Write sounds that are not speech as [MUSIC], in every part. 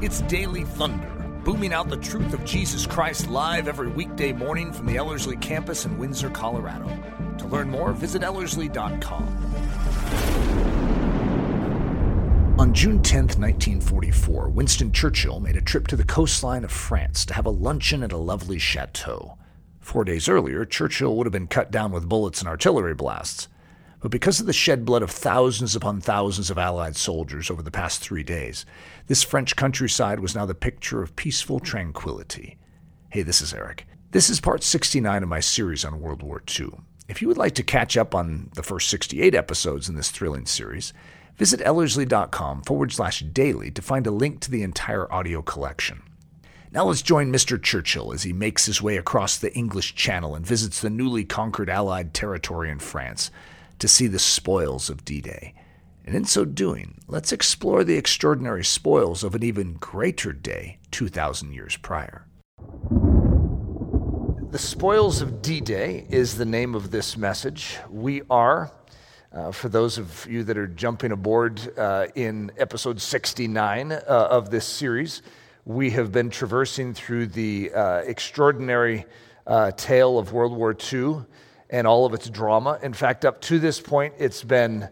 It's Daily Thunder, booming out the truth of Jesus Christ live every weekday morning from the Ellerslie campus in Windsor, Colorado. To learn more, visit Ellerslie.com. On June 10, 1944, Winston Churchill made a trip to the coastline of France to have a luncheon at a lovely chateau. Four days earlier, Churchill would have been cut down with bullets and artillery blasts. But because of the shed blood of thousands upon thousands of Allied soldiers over the past three days, this French countryside was now the picture of peaceful tranquility. Hey, this is Eric. This is part 69 of my series on World War II. If you would like to catch up on the first 68 episodes in this thrilling series, visit ellerslie.com forward slash daily to find a link to the entire audio collection. Now let's join Mr. Churchill as he makes his way across the English Channel and visits the newly conquered Allied territory in France to see the spoils of D Day. And in so doing, let's explore the extraordinary spoils of an even greater day 2,000 years prior. The Spoils of D Day is the name of this message. We are, uh, for those of you that are jumping aboard uh, in episode 69 uh, of this series, we have been traversing through the uh, extraordinary uh, tale of World War II and all of its drama. In fact, up to this point, it's been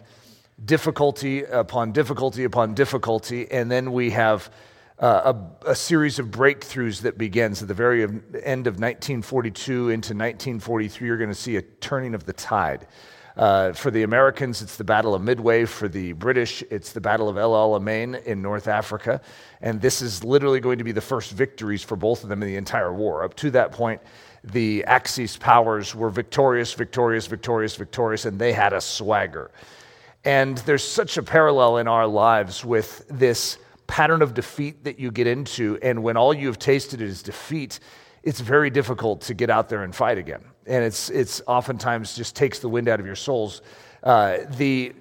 difficulty upon difficulty upon difficulty, and then we have uh, a, a, series of breakthroughs that begins at the very end of 1942 into 1943. You're going to see a turning of the tide. Uh, for the Americans, it's the Battle of Midway. For the British, it's the Battle of El Alamein in North Africa. And this is literally going to be the first victories for both of them in the entire war. Up to that point, the Axis powers were victorious, victorious, victorious, victorious, and they had a swagger. And there's such a parallel in our lives with this pattern of defeat that you get into. And when all you've tasted is defeat, it's very difficult to get out there and fight again. And it's, it's oftentimes just takes the wind out of your souls. Uh, the,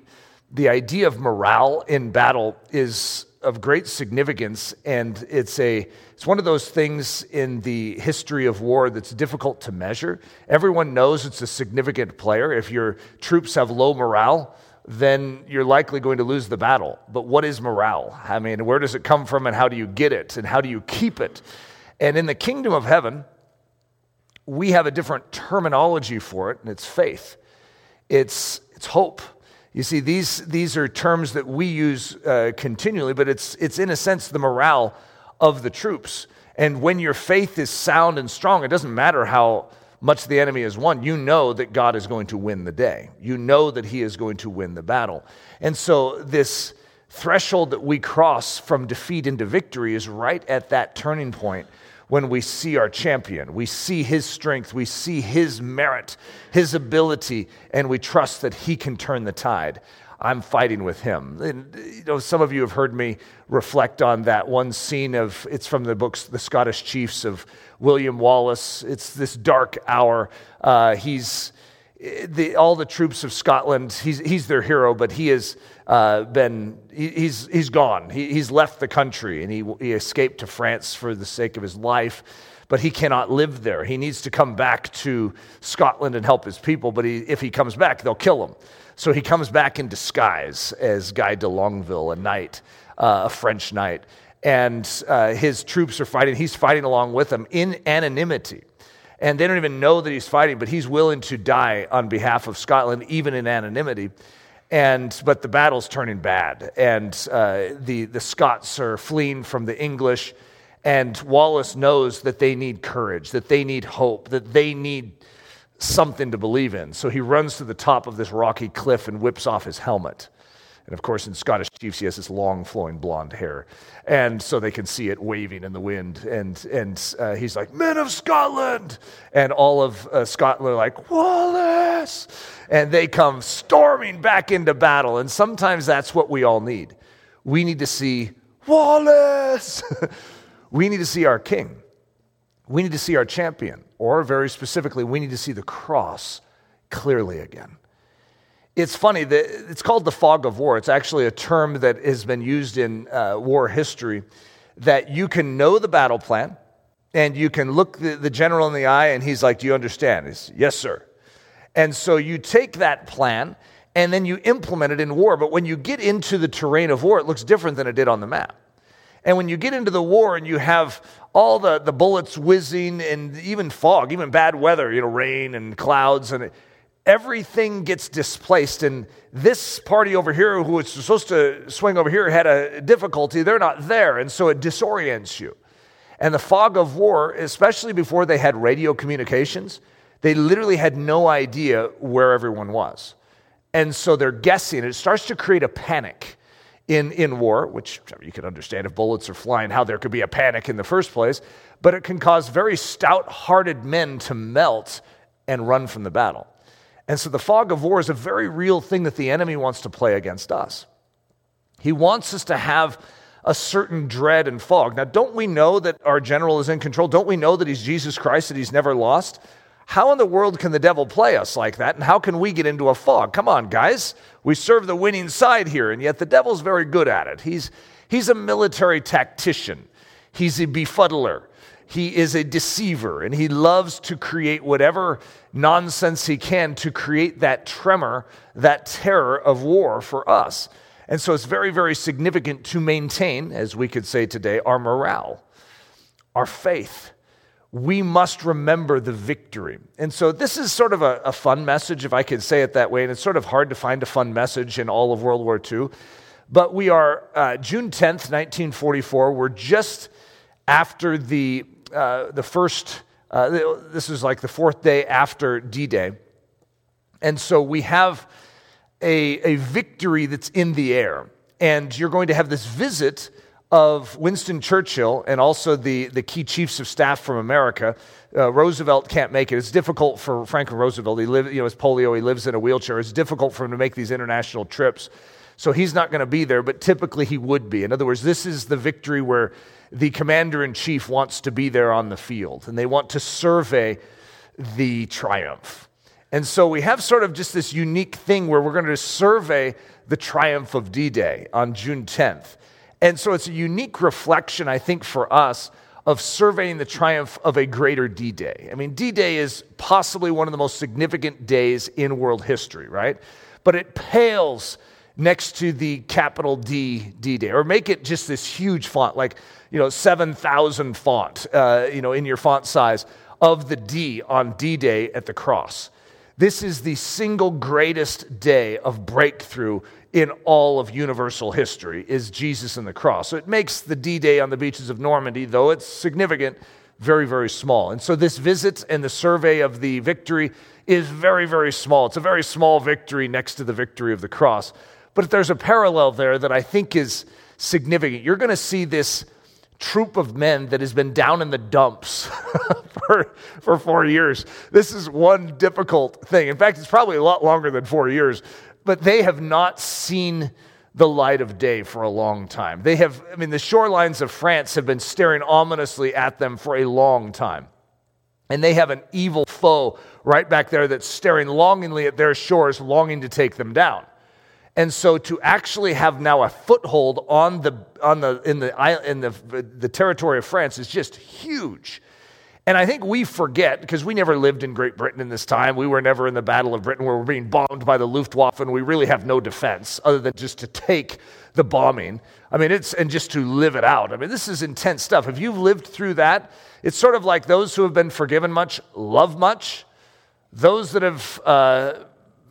the idea of morale in battle is of great significance, and it's, a, it's one of those things in the history of war that's difficult to measure. Everyone knows it's a significant player. If your troops have low morale, then you're likely going to lose the battle. But what is morale? I mean, where does it come from, and how do you get it, and how do you keep it? And in the kingdom of heaven, we have a different terminology for it, and it's faith, it's, it's hope you see, these, these are terms that we use uh, continually, but it's, it's in a sense the morale of the troops. And when your faith is sound and strong, it doesn't matter how much the enemy has won. You know that God is going to win the day. You know that He is going to win the battle. And so, this threshold that we cross from defeat into victory is right at that turning point when we see our champion. We see his strength, we see his merit, his ability, and we trust that he can turn the tide. I'm fighting with him. And, you know, some of you have heard me reflect on that one scene of it's from the books The Scottish Chiefs of William Wallace. It's this dark hour. Uh, he's the, all the troops of Scotland. He's, he's their hero, but he has uh, been, he, he's, he's gone. He, he's left the country and he, he escaped to France for the sake of his life, but he cannot live there. He needs to come back to Scotland and help his people, but he, if he comes back, they'll kill him. So he comes back in disguise as Guy de Longueville, a knight, uh, a French knight. And uh, his troops are fighting. He's fighting along with them in anonymity and they don't even know that he's fighting, but he's willing to die on behalf of Scotland, even in anonymity. And, but the battle's turning bad, and uh, the, the Scots are fleeing from the English. And Wallace knows that they need courage, that they need hope, that they need something to believe in. So he runs to the top of this rocky cliff and whips off his helmet. And of course, in Scottish Chiefs, he has this long, flowing blonde hair. And so they can see it waving in the wind. And, and uh, he's like, Men of Scotland! And all of uh, Scotland are like, Wallace! And they come storming back into battle. And sometimes that's what we all need. We need to see Wallace! [LAUGHS] we need to see our king. We need to see our champion. Or, very specifically, we need to see the cross clearly again. It's funny that it's called the fog of war. It's actually a term that has been used in uh, war history that you can know the battle plan and you can look the, the general in the eye and he's like, Do you understand? He's, yes, sir. And so you take that plan and then you implement it in war. But when you get into the terrain of war, it looks different than it did on the map. And when you get into the war and you have all the, the bullets whizzing and even fog, even bad weather, you know, rain and clouds, and everything gets displaced. And this party over here, who was supposed to swing over here, had a difficulty. They're not there. And so it disorients you. And the fog of war, especially before they had radio communications, they literally had no idea where everyone was. And so they're guessing. It starts to create a panic in, in war, which you can understand if bullets are flying, how there could be a panic in the first place. But it can cause very stout hearted men to melt and run from the battle. And so the fog of war is a very real thing that the enemy wants to play against us. He wants us to have a certain dread and fog. Now, don't we know that our general is in control? Don't we know that he's Jesus Christ, that he's never lost? How in the world can the devil play us like that? And how can we get into a fog? Come on, guys. We serve the winning side here, and yet the devil's very good at it. He's, he's a military tactician, he's a befuddler, he is a deceiver, and he loves to create whatever nonsense he can to create that tremor, that terror of war for us. And so it's very, very significant to maintain, as we could say today, our morale, our faith. We must remember the victory. And so this is sort of a, a, fun message, if I could say it that way. And it's sort of hard to find a fun message in all of World War II. But we are uh, June 10th, 1944. We're just after the, uh, the first, uh, this is like the fourth day after D Day. And so we have a, a victory that's in the air. And you're going to have this visit of Winston Churchill and also the, the key chiefs of staff from America. Uh, Roosevelt can't make it. It's difficult for Franklin Roosevelt. He lives, you know, his polio. He lives in a wheelchair. It's difficult for him to make these international trips. So he's not going to be there, but typically he would be. In other words, this is the victory where the commander in chief wants to be there on the field and they want to survey the triumph. And so we have sort of just this unique thing where we're going to survey the triumph of D Day on June 10th. And so it's a unique reflection, I think, for us of surveying the triumph of a greater D Day. I mean, D Day is possibly one of the most significant days in world history, right? But it pales next to the capital D D Day, or make it just this huge font, like, you know, 7,000 font, uh, you know, in your font size of the D on D Day at the cross. This is the single greatest day of breakthrough in all of universal history is Jesus and the cross. So it makes the D-Day on the beaches of Normandy, though it's significant, very, very small. And so this visit and the survey of the victory is very, very small. It's a very small victory next to the victory of the cross. But if there's a parallel there that I think is significant. You're going to see this troop of men that has been down in the dumps [LAUGHS] for, for four years. This is one difficult thing. In fact, it's probably a lot longer than four years, but they have not seen the light of day for a long time. They have, I mean, the shorelines of France have been staring ominously at them for a long time. And they have an evil foe right back there that's staring longingly at their shores, longing to take them down. And so to actually have now a foothold on the, on the, in, the, in the, the territory of France is just huge. And I think we forget, because we never lived in Great Britain in this time. We were never in the Battle of Britain where we're being bombed by the Luftwaffe and we really have no defense other than just to take the bombing. I mean, it's, and just to live it out. I mean, this is intense stuff. If you've lived through that, it's sort of like those who have been forgiven much love much. Those that have, uh,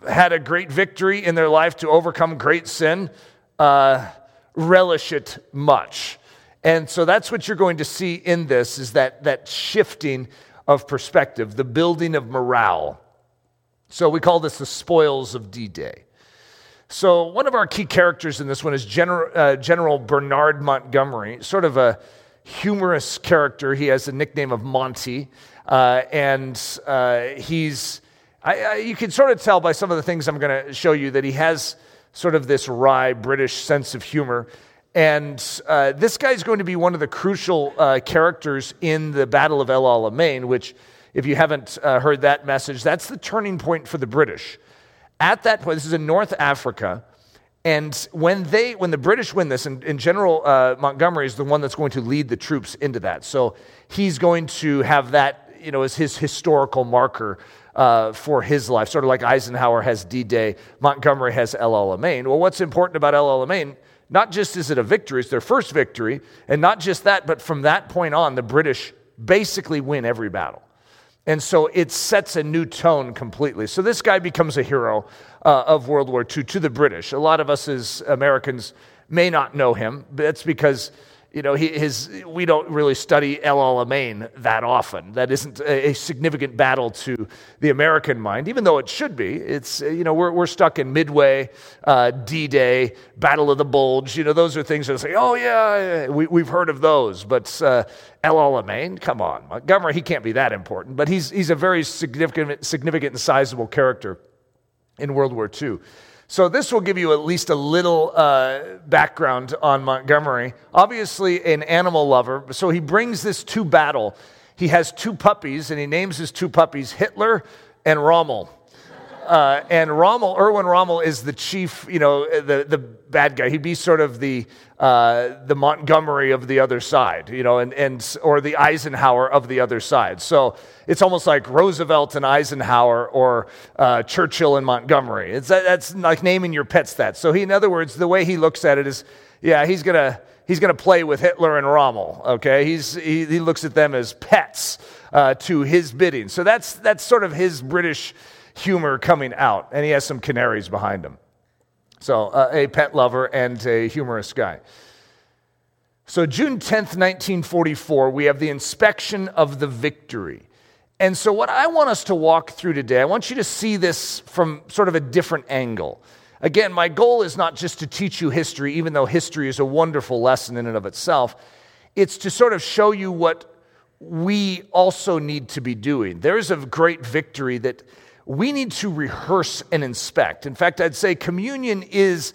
had a great victory in their life to overcome great sin uh, relish it much. And so that's what you're going to see in this is that, that shifting of perspective, the building of morale. So we call this the spoils of D-Day. So one of our key characters in this one is General, uh, General Bernard Montgomery, sort of a humorous character. He has the nickname of Monty, uh, and uh, he's I, I, you can sort of tell by some of the things I'm going to show you that he has sort of this wry British sense of humor. And uh, this guy's going to be one of the crucial uh, characters in the Battle of El Alamein, which, if you haven't uh, heard that message, that's the turning point for the British. At that point, this is in North Africa. And when they, when the British win this, and, and General uh, Montgomery is the one that's going to lead the troops into that. So he's going to have that, you know, as his historical marker uh, for his life, sort of like Eisenhower has D Day, Montgomery has El Alamein. Well, what's important about El Alamein? not just is it a victory, it's their first victory, and not just that, but from that point on, the British basically win every battle. And so it sets a new tone completely. So this guy becomes a hero uh, of World War II to the British. A lot of us as Americans may not know him, but that's because you know, his, we don't really study El Alamein that often. That isn't a, a, significant battle to the American mind, even though it should be. It's, you know, we're, we're stuck in Midway, uh, D Day, Battle of the Bulge. You know, those are things that say, oh, yeah, we, we've heard of those. But uh, El Alamein, come on. Montgomery, he can't be that important, but he's, he's a very significant, significant and sizable character in World War II. So, this will give you at least a little uh, background on Montgomery. Obviously, an animal lover. So, he brings this to battle. He has two puppies, and he names his two puppies Hitler and Rommel. Uh, and Rommel, Erwin Rommel, is the chief, you know, the, the bad guy. He'd be sort of the, uh, the Montgomery of the other side, you know, and, and, or the Eisenhower of the other side. So it's almost like Roosevelt and Eisenhower or uh, Churchill and Montgomery. It's, that's like naming your pets that. So he, in other words, the way he looks at it is, yeah, he's going to he's going to play with Hitler and Rommel. Okay, he's, he, he looks at them as pets uh, to his bidding. So that's that's sort of his British humor coming out, and he has some canaries behind him. So, uh, a pet lover and a humorous guy. So, June 10th, 1944, we have the inspection of the victory. And so, what I want us to walk through today, I want you to see this from sort of a different angle. Again, my goal is not just to teach you history, even though history is a wonderful lesson in and of itself. It's to sort of show you what we also need to be doing. There's a great victory that we need to rehearse and inspect. In fact, I'd say communion is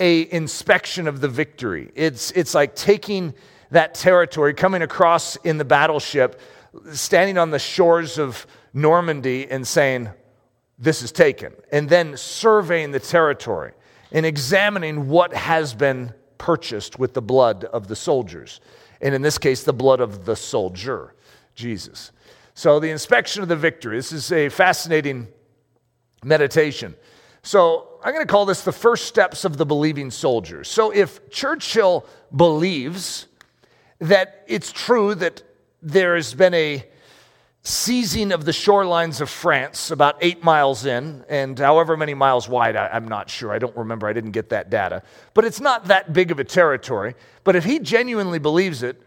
a inspection of the victory. It's, it's like taking that territory, coming across in the battleship, standing on the shores of Normandy and saying, This is taken, and then surveying the territory and examining what has been purchased with the blood of the soldiers. And in this case, the blood of the soldier, Jesus. So, the inspection of the victory. This is a fascinating meditation. So, I'm going to call this the first steps of the believing soldier. So, if Churchill believes that it's true that there has been a seizing of the shorelines of France about eight miles in, and however many miles wide, I, am not sure. I don't remember. I didn't get that data. But it's not that big of a territory. But if he genuinely believes it,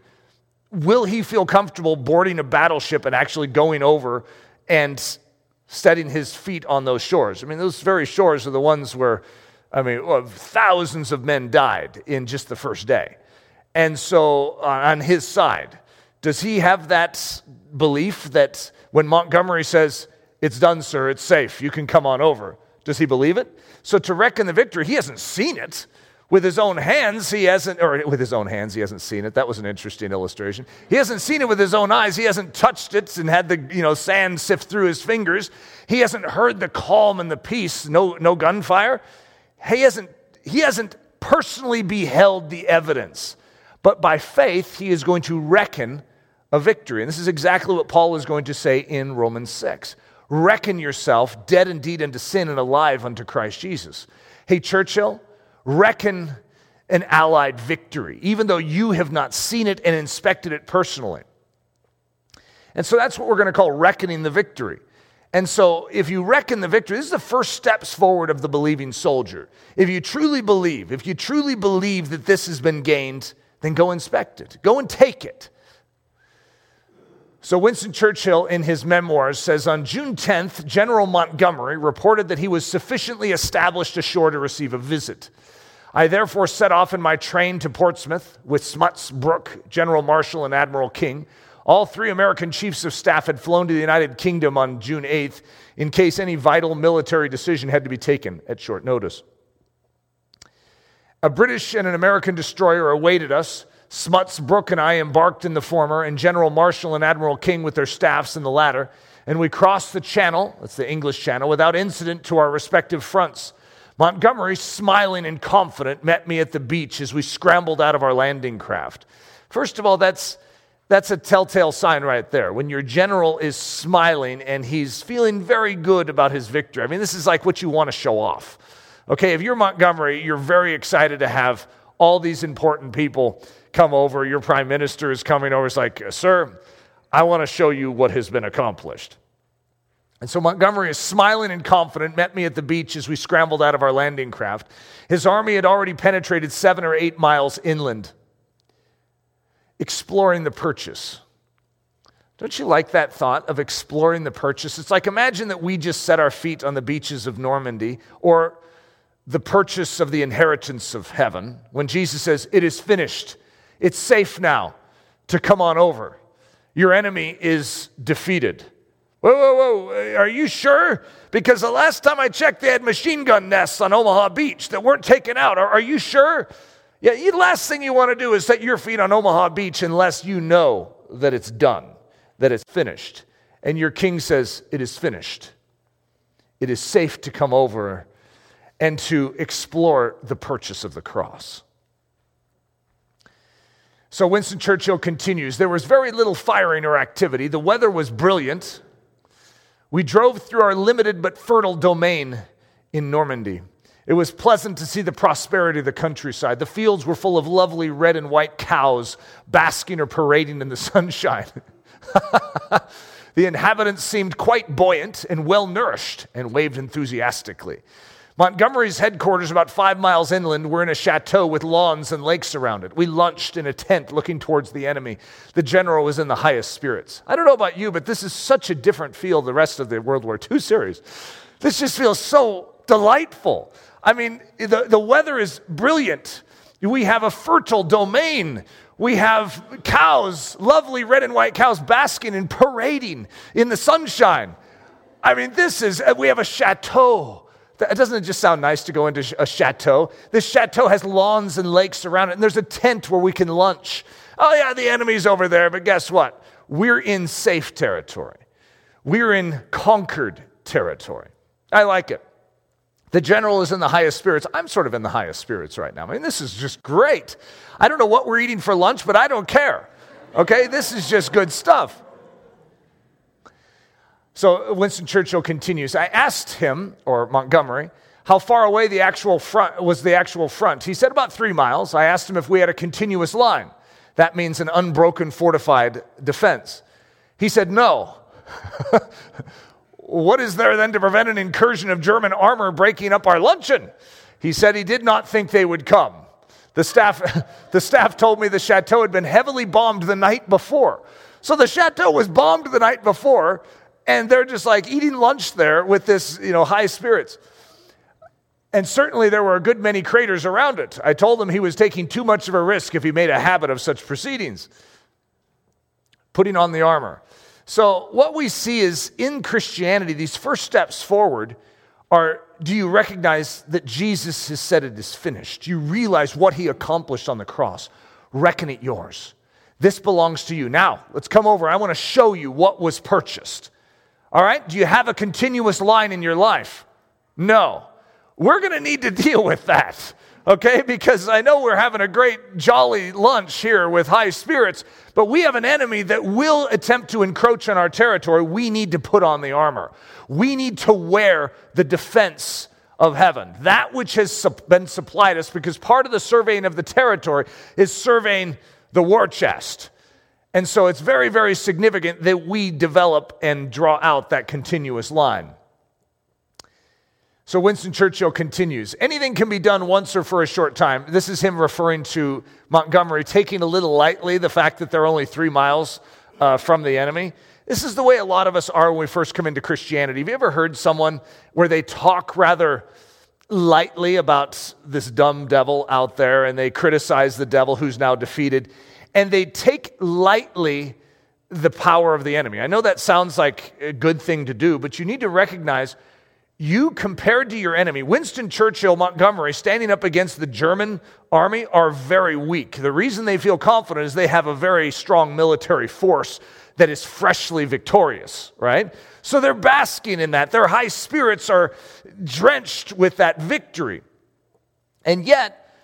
will he feel comfortable boarding a battleship and actually going over and setting his feet on those shores? I mean, those very shores are the ones where, I mean, thousands of men died in just the first day. And so, uh, on his side, does he have that belief that when Montgomery says, It's done, sir, it's safe, you can come on over, does he believe it? So, to reckon the victory, he hasn't seen it with his own hands, he hasn't, or with his own hands, he hasn't seen it. That was an interesting illustration. He hasn't seen it with his own eyes. He hasn't touched it and had the you know, sand sift through his fingers. He hasn't heard the calm and the peace, no, no gunfire. He hasn't, he hasn't personally beheld the evidence. But by faith, he is going to reckon a victory. And this is exactly what Paul is going to say in Romans 6. Reckon yourself dead indeed unto sin and alive unto Christ Jesus. Hey, Churchill, reckon an Allied victory, even though you have not seen it and inspected it personally. And so that's what we're going to call reckoning the victory. And so, if you reckon the victory, this is the first steps forward of the believing soldier. If you truly believe, if you truly believe that this has been gained, then go inspect it, go and take it. So, Winston Churchill, in his memoirs, says on June 10th, General Montgomery reported that he was sufficiently established ashore to receive a visit. I therefore set off in my train to Portsmouth with Smuts, Brooke, General Marshall, and Admiral King. All three American chiefs of staff had flown to the United Kingdom on June 8th in case any vital military decision had to be taken at short notice. A British and an American destroyer awaited us. Smuts, Brooke, and I embarked in the former, and General Marshall and Admiral King with their staffs in the latter. And we crossed the channel, that's the English channel, without incident to our respective fronts. Montgomery, smiling and confident, met me at the beach as we scrambled out of our landing craft. First of all, that's, that's a telltale sign right there. When your general is smiling and he's feeling very good about his victory. I mean, this is like what you want to show off. Okay, if you're Montgomery, you're very excited to have all these important people come over. Your prime minister is coming over. It's like, Sir, I want to show you what has been accomplished. And so Montgomery is smiling and confident, met me at the beach as we scrambled out of our landing craft. His army had already penetrated seven or eight miles inland, exploring the purchase. Don't you like that thought of exploring the purchase? It's like imagine that we just set our feet on the beaches of Normandy or the purchase of the inheritance of heaven when Jesus says, It is finished. It's safe now to come on over. Your enemy is defeated. Whoa, whoa, whoa. Are you sure? Because the last time I checked, they had machine gun nests on Omaha Beach that weren't taken out. Are, are you sure? Yeah, the last thing you want to do is set your feet on Omaha Beach unless you know that it's done, that it's finished. And your king says, It is finished. It is safe to come over and to explore the purchase of the cross. So Winston Churchill continues There was very little firing or activity. The weather was brilliant. We drove through our limited but fertile domain in Normandy. It was pleasant to see the prosperity of the countryside. The fields were full of lovely red and white cows basking or parading in the [LAUGHS] sunshine. [LAUGHS] the inhabitants seemed quite buoyant and well nourished and waved enthusiastically. Montgomery's headquarters, about five miles inland, were in a chateau with lawns and lakes around it. We lunched in a tent looking towards the enemy. The general was in the highest spirits. I don't know about you, but this is such a different feel the rest of the World War II series. This just feels so delightful. I mean, the, the weather is brilliant. We have a fertile domain. We have cows, lovely red and white cows, basking and parading in the sunshine. I mean, this is, we have a chateau doesn't it just sound nice to go into a chateau? This chateau has lawns and lakes around it, and there's a tent where we can lunch. Oh, yeah, the enemy's over there, but guess what? We're in safe territory. We're in conquered territory. I like it. The general is in the highest spirits. I'm sort of in the highest spirits right now. I mean, this is just great. I don't know what we're eating for lunch, but I don't care. Okay, this is just good stuff. So Winston Churchill continues. I asked him, or Montgomery, how far away the actual front was the actual front. He said about three miles. I asked him if we had a continuous line. That means an unbroken fortified defense. He said no. [LAUGHS] what is there then to prevent an incursion of German armor breaking up our luncheon? He said he did not think they would come. The staff, [LAUGHS] the staff told me the chateau had been heavily bombed the night before. So the chateau was bombed the night before, and they're just like eating lunch there with this, you know, high spirits. And certainly there were a good many craters around it. I told him he was taking too much of a risk if he made a habit of such proceedings. Putting on the armor. So, what we see is in Christianity, these first steps forward are do you recognize that Jesus has said it is finished? Do you realize what he accomplished on the cross? Reckon it yours. This belongs to you. Now, let's come over. I want to show you what was purchased. All right? Do you have a continuous line in your life? No. We're going to need to [LAUGHS] deal with that, okay? Because I know we're having a great, jolly lunch here with high spirits, but we have an enemy that will attempt to encroach on our territory. We need to put on the armor. We need to wear the defense of heaven, that which has been supplied us, because part of the surveying of the territory is surveying the war chest. And so it's very, very significant that we develop and draw out that continuous line. So Winston Churchill continues anything can be done once or for a short time. This is him referring to Montgomery, taking a little lightly the fact that they're only three miles uh, from the enemy. This is the way a lot of us are when we first come into Christianity. Have you ever heard someone where they talk rather lightly about this dumb devil out there and they criticize the devil who's now defeated? And they take lightly the power of the enemy. I know that sounds like a good thing to do, but you need to recognize you compared to your enemy, Winston Churchill, Montgomery, standing up against the German army are very weak. The reason they feel confident is they have a very strong military force that is freshly victorious, right? So they're basking in that. Their high spirits are drenched with that victory. And yet,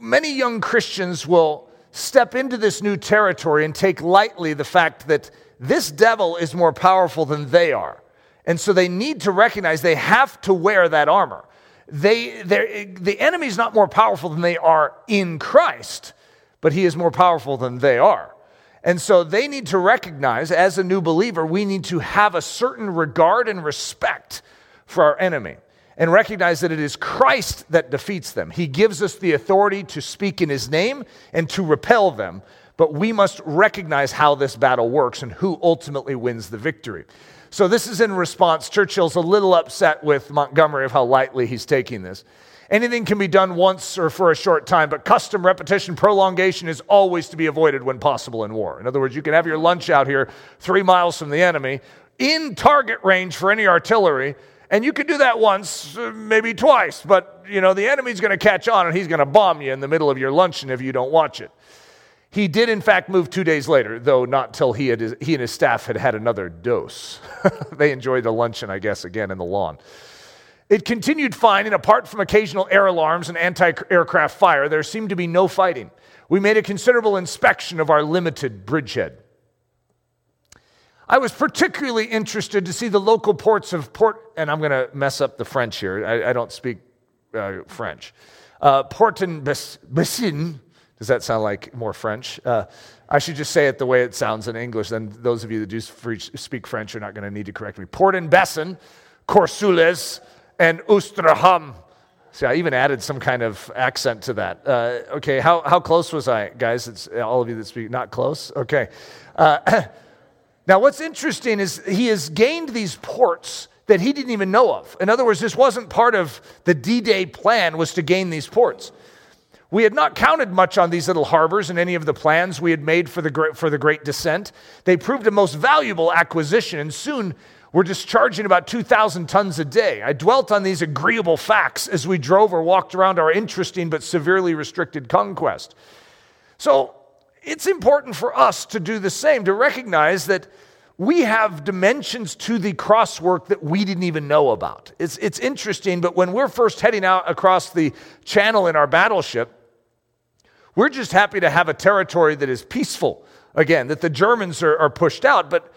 many young Christians will step into this new territory and take lightly the fact that this devil is more powerful than they are. And so they need to recognize they have to wear that armor. they, the enemy's not more powerful than they are in Christ, but he is more powerful than they are. And so they need to recognize, as a new believer, we need to have a certain regard and respect for our enemy and recognize that it is Christ that defeats them. He gives us the authority to speak in his name and to repel them, but we must recognize how this battle works and who ultimately wins the victory. So, this is in response. Churchill's a little upset with Montgomery of how lightly he's taking this. Anything can be done once or for a short time, but custom, repetition, prolongation is always to be avoided when possible in war. In other words, you can have your lunch out here three miles from the enemy in target range for any artillery, and you can do that once, uh, maybe twice, but you know, the enemy's going to catch on and he's going to bomb you in the middle of your luncheon if you don't watch it. He did, in fact, move two days later, though not till he, had, he and his staff had had another dose. [LAUGHS] they enjoyed the luncheon, I guess, again in the lawn. It continued fine, and apart from occasional air alarms and anti aircraft fire, there seemed to be no fighting. We made a considerable inspection of our limited bridgehead. I was particularly interested to see the local ports of Port, and I'm going to mess up the French here. I, I don't speak uh, French. Uh, Port-en-Bessin, does that sound like more French? Uh, I should just say it the way it sounds in English. Then those of you that do speak French are not going to need to correct me. Port-en-Bessin, Courseulles, and Ouistreham. See, I even added some kind of accent to that. Uh, okay, how, how close was I, guys? It's all of you that speak not close. Okay. [CLEARS THROAT] Now, what's interesting is he has gained these ports that he didn't even know of. In other words, this wasn't part of the D-Day plan was to gain these ports. We had not counted much on these little harbors in any of the plans we had made for the, for the Great Descent. They proved a most valuable acquisition, and soon we're discharging about 2,000 tons a day. I dwelt on these agreeable facts as we drove or walked around our interesting but severely restricted conquest. So it's important for us to do the same, to recognize that we have dimensions to the crosswork that we didn't even know about. It's, it's interesting, but when we're first heading out across the channel in our battleship, we're just happy to have a territory that is peaceful. Again, that the Germans are, are pushed out, but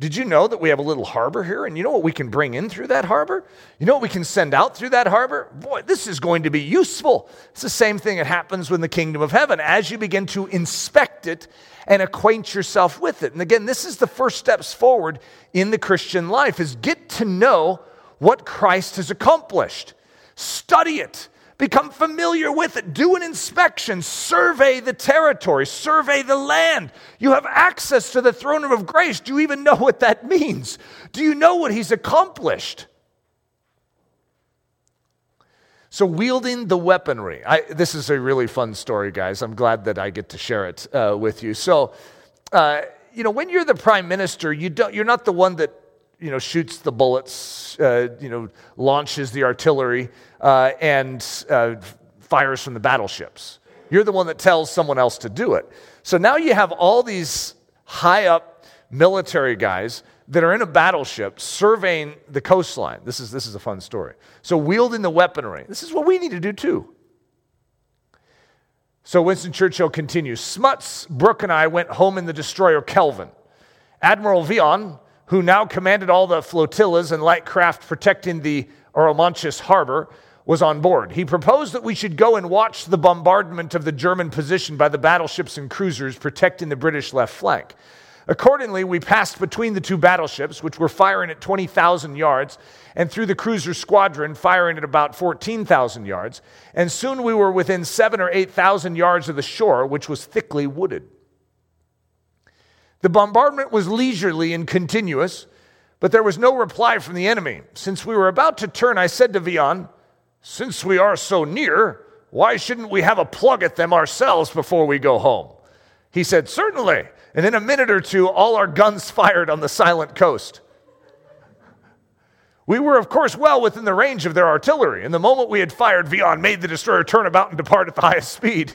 did you know that we have a little harbor here? And you know what we can bring in through that harbor? You know what we can send out through that harbor? Boy, this is going to be useful. It's the same thing that happens with the kingdom of heaven. As you begin to inspect it and acquaint yourself with it. And again, this is the first steps forward in the Christian life is get to know what Christ has accomplished. Study it. Become familiar with it. Do an inspection. Survey the territory. Survey the land. You have access to the throne room of grace. Do you even know what that means? Do you know what he's accomplished? So, wielding the weaponry. I, this is a really fun story, guys. I'm glad that I get to share it uh, with you. So, uh, you know, when you're the prime minister, you don't, you're not the one that you know, shoots the bullets, uh, you know, launches the artillery, uh, and uh, fires from the battleships. You're the one that tells someone else to do it. So now you have all these high up military guys that are in a battleship surveying the coastline. This is, this is a fun story. So, wielding the weaponry. This is what we need to do too. So, Winston Churchill continues Smuts, Brooke, and I went home in the destroyer Kelvin. Admiral Vian who now commanded all the flotillas and light craft protecting the Arromanches harbor, was on board. He proposed that we should go and watch the bombardment of the German position by the battleships and cruisers protecting the British left flank. Accordingly, we passed between the two battleships, which were firing at 20,000 yards, and through the cruiser squadron, firing at about 14,000 yards. And soon we were within seven or 8,000 yards of the shore, which was thickly wooded. The bombardment was leisurely and continuous, but there was no reply from the enemy. Since we were about to turn, I said to Vian, Since we are so near, why shouldn't we have a plug at them ourselves before we go home? He said, Certainly. And in a minute or two, all our guns [LAUGHS] fired on the silent coast. We were, of course, well within the range of their artillery, and the moment we had fired, Vian made the destroyer turn about and depart at the highest speed.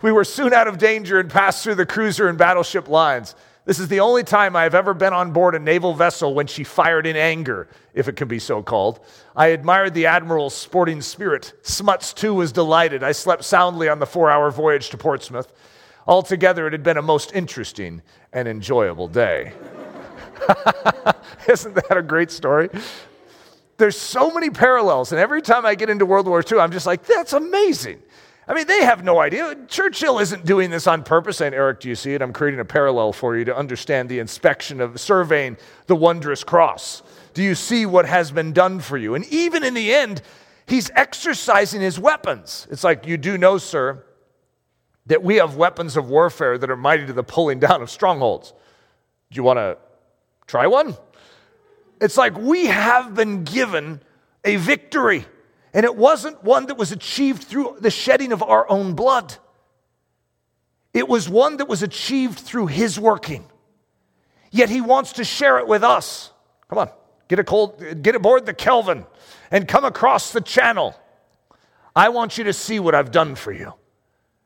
We were soon out of danger and passed through the cruiser and battleship lines. This is the only time I have ever been on board a naval vessel when she fired in anger, if it can be so called. I admired the admiral's sporting spirit. Smuts, too, was delighted. I slept soundly on the four hour voyage to Portsmouth. Altogether, it had been a most interesting and enjoyable day. [LAUGHS] Isn't that a great story? there's so many parallels. And every time I get into World War II, I'm just like, that's amazing. I mean, they have no idea. Churchill isn't doing this on purpose. And Eric, do you see it? I'm creating a parallel for you to understand the inspection of surveying the wondrous cross. Do you see what has been done for you? And even in the end, he's exercising his weapons. It's like, you do know, sir, that we have weapons of warfare that are mighty to the pulling down of strongholds. Do you want to try one? It's like we have been given a victory. And it wasn't one that was achieved through the shedding of our own blood. It was one that was achieved through His working. Yet He wants to share it with us. Come on, get, a cold, get aboard the Kelvin and come across the channel. I want you to see what I've done for you.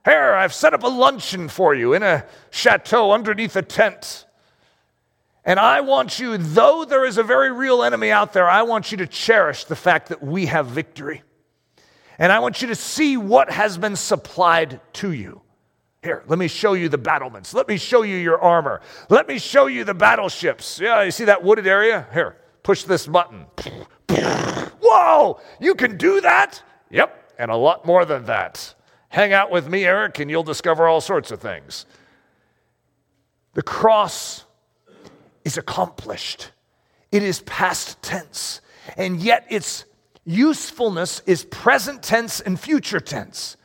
Here, I've set up a luncheon for you in a chateau underneath a tent. And I want you, though there is a very real enemy out there, I want you to cherish the fact that we have victory. And I want you to see what has been supplied to you. Here, let me show you the battlements. Let me show you your armor. Let me show you the battleships. Yeah, you see that wooded area? Here, push this button. Whoa, you can do that? Yep, and a lot more than that. Hang out with me, Eric, and you'll discover all sorts of things. The cross is accomplished. It is past tense, and yet its usefulness is present tense and future tense.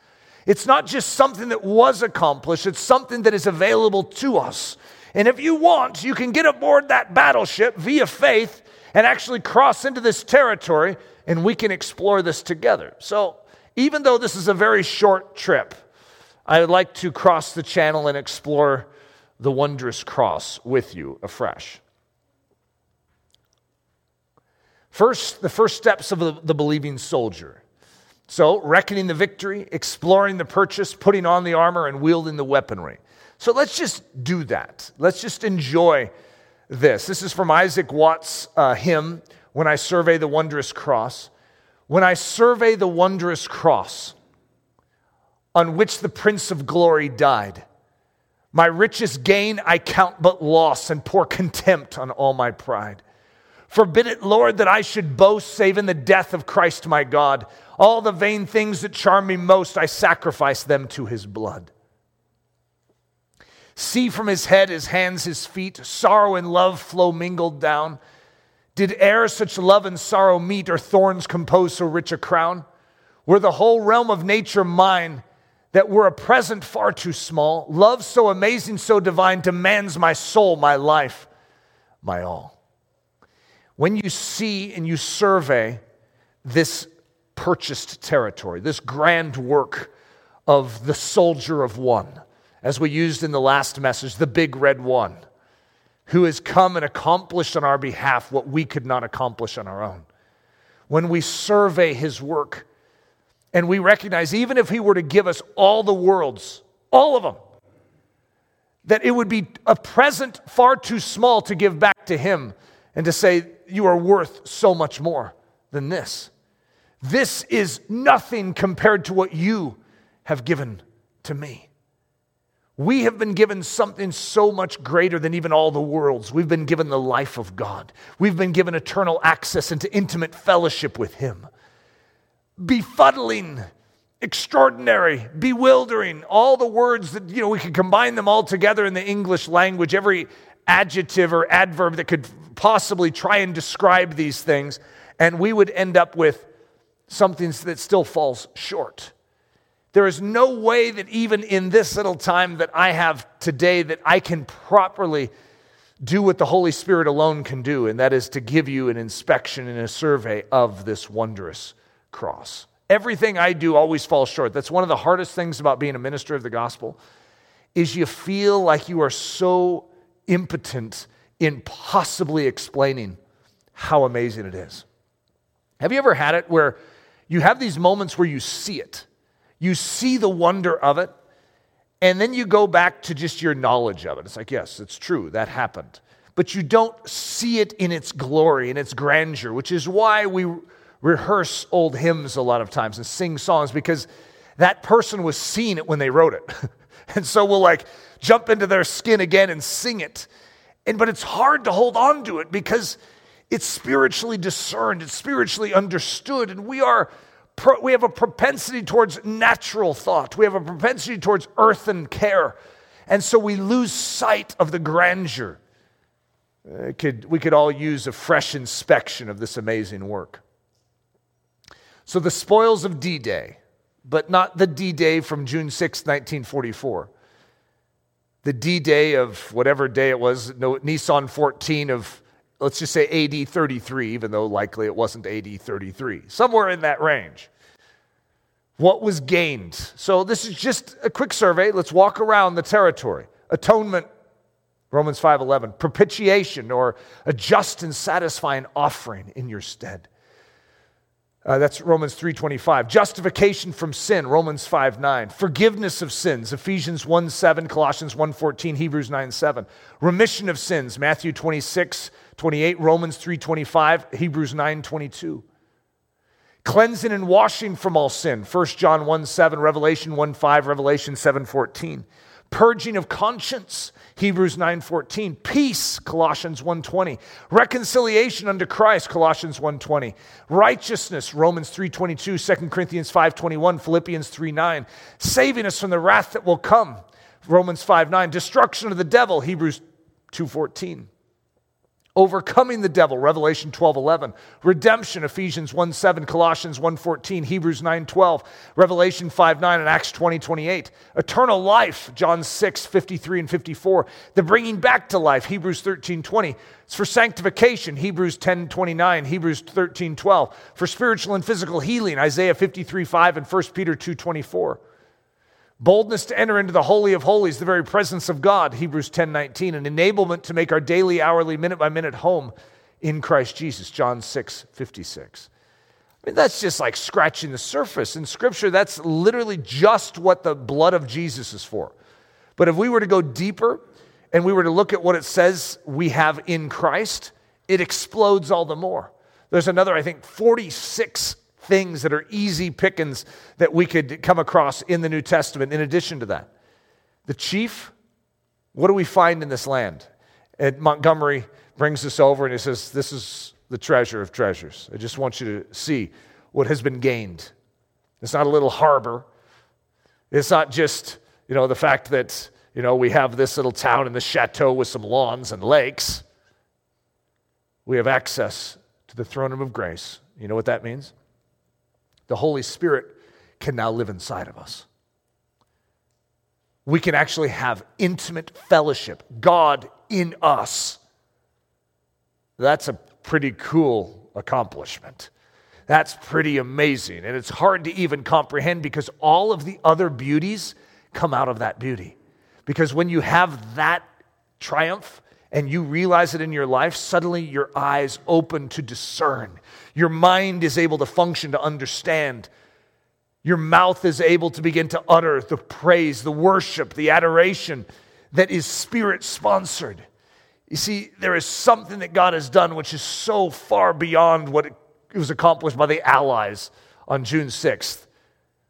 It's not just something that was accomplished, it's something that is available to us. And if you want, you can get aboard that battleship via faith and actually cross into this territory, and we can explore this together. So, even though this is a very short trip, I would like to cross the channel and explore the wondrous cross with you afresh. First, the first steps of the, believing soldier. So, reckoning the victory, exploring the purchase, putting on the armor, and wielding the weaponry. So, let's just do that. Let's just enjoy this. This is from Isaac Watts' uh, hymn, When I Survey the Wondrous Cross. When I survey the wondrous cross on which the Prince of Glory died, my richest gain I count but loss and pour contempt on all my pride. Forbid it, Lord, that I should boast save in the death of Christ my God. All the vain things that charm me most, I sacrifice them to his blood. See from his head, his hands, his feet, sorrow and love flow mingled down. Did e'er such love and sorrow meet, or thorns compose so rich a crown? Were the whole realm of nature mine, that were a present far too small. Love so amazing, so divine, demands my soul, my life, my all. When you see and you survey this purchased territory, this grand work of the soldier of one, as we used in the last message, the big red one, who has come and accomplished on our behalf what we could not accomplish on our own. When we survey his work, and we recognize, even if He were to give us all the worlds, all of them, that it would be a present far too small to give back to Him and to say, You are worth so much more than this. This is nothing compared to what you have given to me. We have been given something so much greater than even all the worlds. We've been given the life of God. We've been given eternal access into intimate fellowship with Him befuddling, extraordinary, bewildering, all the words that, you know, we could combine them all together in the English language, every adjective or adverb that could possibly try and describe these things, and we would end up with something that still falls short. There is no way that even in this little time that I have today that I can properly do what the Holy Spirit alone can do, and that is to give you an inspection and a survey of this wondrous cross. Everything I do always falls short. That's one of the hardest things about being a minister of the gospel is you feel like you are so impotent in possibly explaining how amazing it is. Have you ever had it where you have these moments where you see it? You see the wonder of it, and then you go back to just your knowledge of it. It's like, yes, it's true, that happened. But you don't see it in its glory, in its grandeur, which is why we rehearse old hymns a lot of times and sing songs because that person was seeing it when they wrote it. [LAUGHS] and so we'll like jump into their skin again and sing it. And but it's hard to hold on to it because It's spiritually discerned, it's spiritually understood, and we are we have a propensity towards natural thought. We have a propensity towards earthen care. And so we lose sight of the grandeur. Could, we could all use a fresh inspection of this amazing work. So, the spoils of D Day, but not the D Day from June 6, 1944. The D Day of whatever day it was, no, Nisan 14 of let's just say AD 33, even though likely it wasn't AD 33, somewhere in that range. What was gained? So, this is just a quick survey. Let's walk around the territory. Atonement, Romans 5:11. Propitiation or a just and satisfying offering in your stead. Uh, that's Romans 3:25. Justification from sin, Romans 5:9. Forgiveness of sins, Ephesians 1:7, Colossians 1:14, Hebrews 9:7. Remission of sins, Matthew 26:28, Romans 3:25, Hebrews 9:22. Cleansing and washing from all sin, 1 John 1:7, Revelation 1:5, Revelation 7:14 purging of conscience hebrews 9.14 peace colossians 1.20 reconciliation unto christ colossians 1.20 righteousness romans 3.22 2 corinthians 5.21 philippians 3.9 saving us from the wrath that will come romans 5.9 destruction of the devil hebrews 2.14 overcoming the devil revelation 12 11 redemption ephesians 1 7 colossians 1 14 hebrews 9 12 revelation 5 9 and acts 20 28 eternal life john 6 53 and 54 the bringing back to life hebrews 13 20 it's for sanctification hebrews 10 29 hebrews 13 12 for spiritual and physical healing isaiah 53 5 and 1 peter 2 24 Boldness to enter into the Holy of Holies, the very presence of God, Hebrews 10 19, an enablement to make our daily, hourly, minute by minute home in Christ Jesus, John 6 56. I mean, that's just like scratching the surface. In Scripture, that's literally just what the blood of Jesus is for. But if we were to go deeper and we were to look at what it says we have in Christ, it explodes all the more. There's another, I think, 46 things that are easy pickings that we could come across in the New Testament in addition to that. The chief, what do we find in this land? And Montgomery brings this over and he says, This is the treasure of treasures. I just want you to see what has been gained. It's not a little harbor. It's not just, you know, the fact that, you know, we have this little town and the chateau with some lawns and lakes. We have access to the throne room of grace. You know what that means? The Holy Spirit can now live inside of us. We can actually have intimate fellowship, God in us. That's a pretty cool accomplishment. That's pretty amazing. And it's hard to even comprehend because all of the other beauties come out of that beauty. Because when you have that triumph, and you realize it in your life, suddenly your eyes open to discern. Your mind is able to function to understand. Your mouth is able to begin to utter the praise, the worship, the adoration that is spirit sponsored. You see, there is something that God has done which is so far beyond what it was accomplished by the Allies on June 6th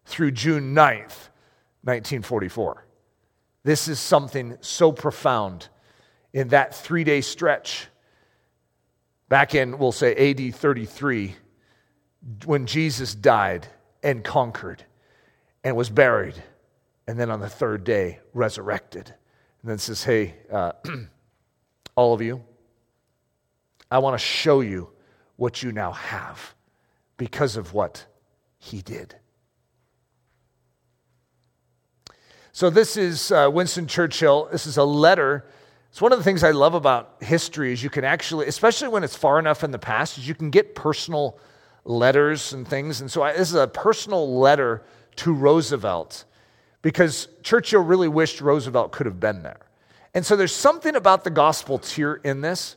through June 9th, 1944. This is something so profound in that three day stretch. Back in, we'll say, AD 33, when Jesus died and conquered and was buried, and then on the third day, resurrected. And then says, Hey, uh, [CLEARS THROAT] all of you, I want to show you what you now have because of what he did. So, this is uh, Winston Churchill. This is a letter it's one of the things I love about history is you can actually, especially when it's far enough in the past, is you can get personal letters and things. And so I, this is a personal letter to Roosevelt because Churchill really wished Roosevelt could have been there. And so there's something about the gospel tier in this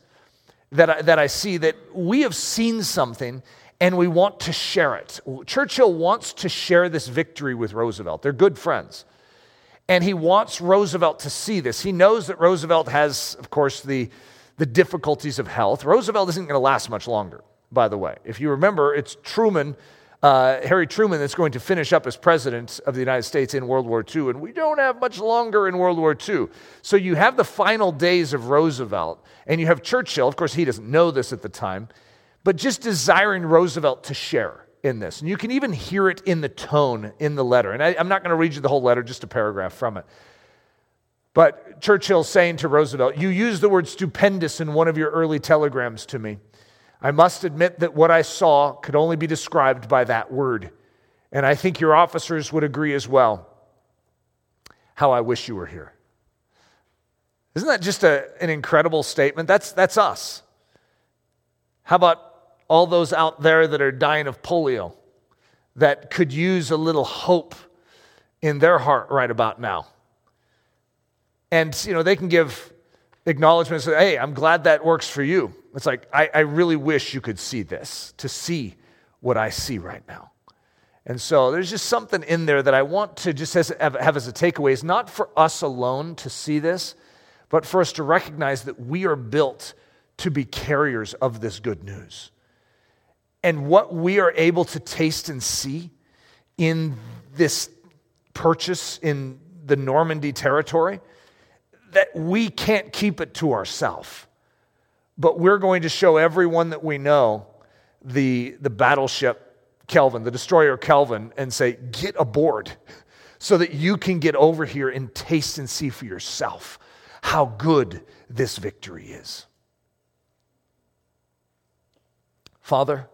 that I, that I see that we have seen something and we want to share it. Churchill wants to share this victory with Roosevelt. They're good friends. And he wants Roosevelt to see this. He knows that Roosevelt has, of course, the, the difficulties of health. Roosevelt isn't going to last much longer, by the way. If you remember, it's Truman uh, Harry Truman that's going to finish up as president of the United States in World War II, and we don't have much longer in World War II. So you have the final days of Roosevelt, and you have Churchill. Of course, he doesn't know this at the time, but just desiring Roosevelt to share in this. And you can even hear it in the tone in the letter. And I, I'm not going to read you the whole letter, just a paragraph from it. But Churchill saying to Roosevelt, You used the word stupendous in one of your early telegrams to me. I must admit that what I saw could only be described by that word. And I think your officers would agree as well. How I wish you were here. Isn't that just a, an incredible statement? That's, that's us. How about all those out there that are dying of polio that could use a little hope in their heart right about now? And, you know, they can give acknowledgments hey, I'm glad that works for you. It's like, I, I really wish you could see this, to see what I see right now. And so there's just something in there that I want to just have, have as a takeaway is not for us alone to see this, but for us to recognize that we are built to be carriers of this good news. And what we are able to taste and see in this purchase in the Normandy territory, that we can't keep it to ourselves but we're going to show everyone that we know the, the battleship Kelvin, the destroyer Kelvin, and say, get aboard [LAUGHS] so that you can get over here and taste and see for yourself how good this victory is. Father,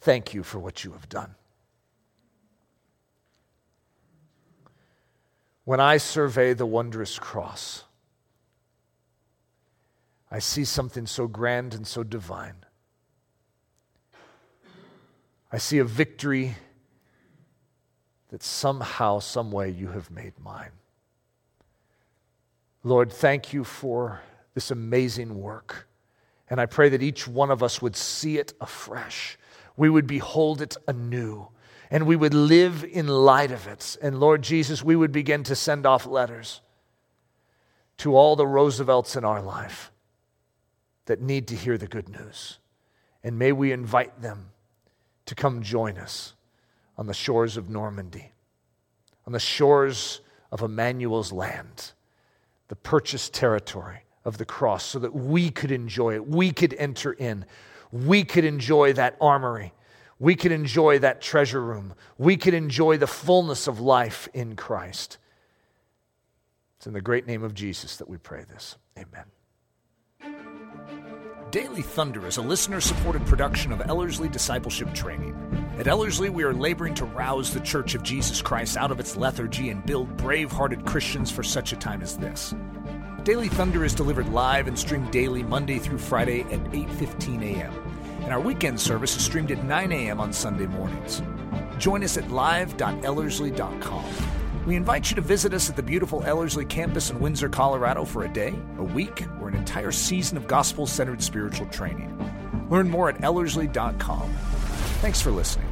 thank you for what you have done. When I survey the wondrous cross, I see something so grand and so divine. I see a victory that somehow, some way you have made mine. Lord, thank you for this amazing work. And I pray that each one of us would see it afresh. We would behold it anew. And we would live in light of it. And Lord Jesus, we would begin to send off letters to all the Roosevelts in our life that need to hear the good news. And may we invite them to come join us on the shores of Normandy, on the shores of Emmanuel's land, the purchased territory of the cross, so that we could enjoy it. We could enter in. We could enjoy that armory. We could enjoy that treasure room. We could enjoy the fullness of life in Christ. It's in the great name of Jesus that we pray this. Amen. Daily Thunder is a listener supported production of Ellerslie Discipleship Training. At Ellerslie, we are laboring to rouse the Church of Jesus Christ out of its lethargy and build brave hearted Christians for such a time as this. Daily Thunder is delivered live and streamed daily Monday through Friday at 8:15 a.m. And our weekend service is streamed at 9 a.m. on Sunday mornings. Join us at live.ellerslie.com. We invite you to visit us at the beautiful Ellerslie campus in Windsor, Colorado for a day, a week, or an entire season of gospel centered spiritual training. Learn more at Ellerslie.com. Thanks for listening.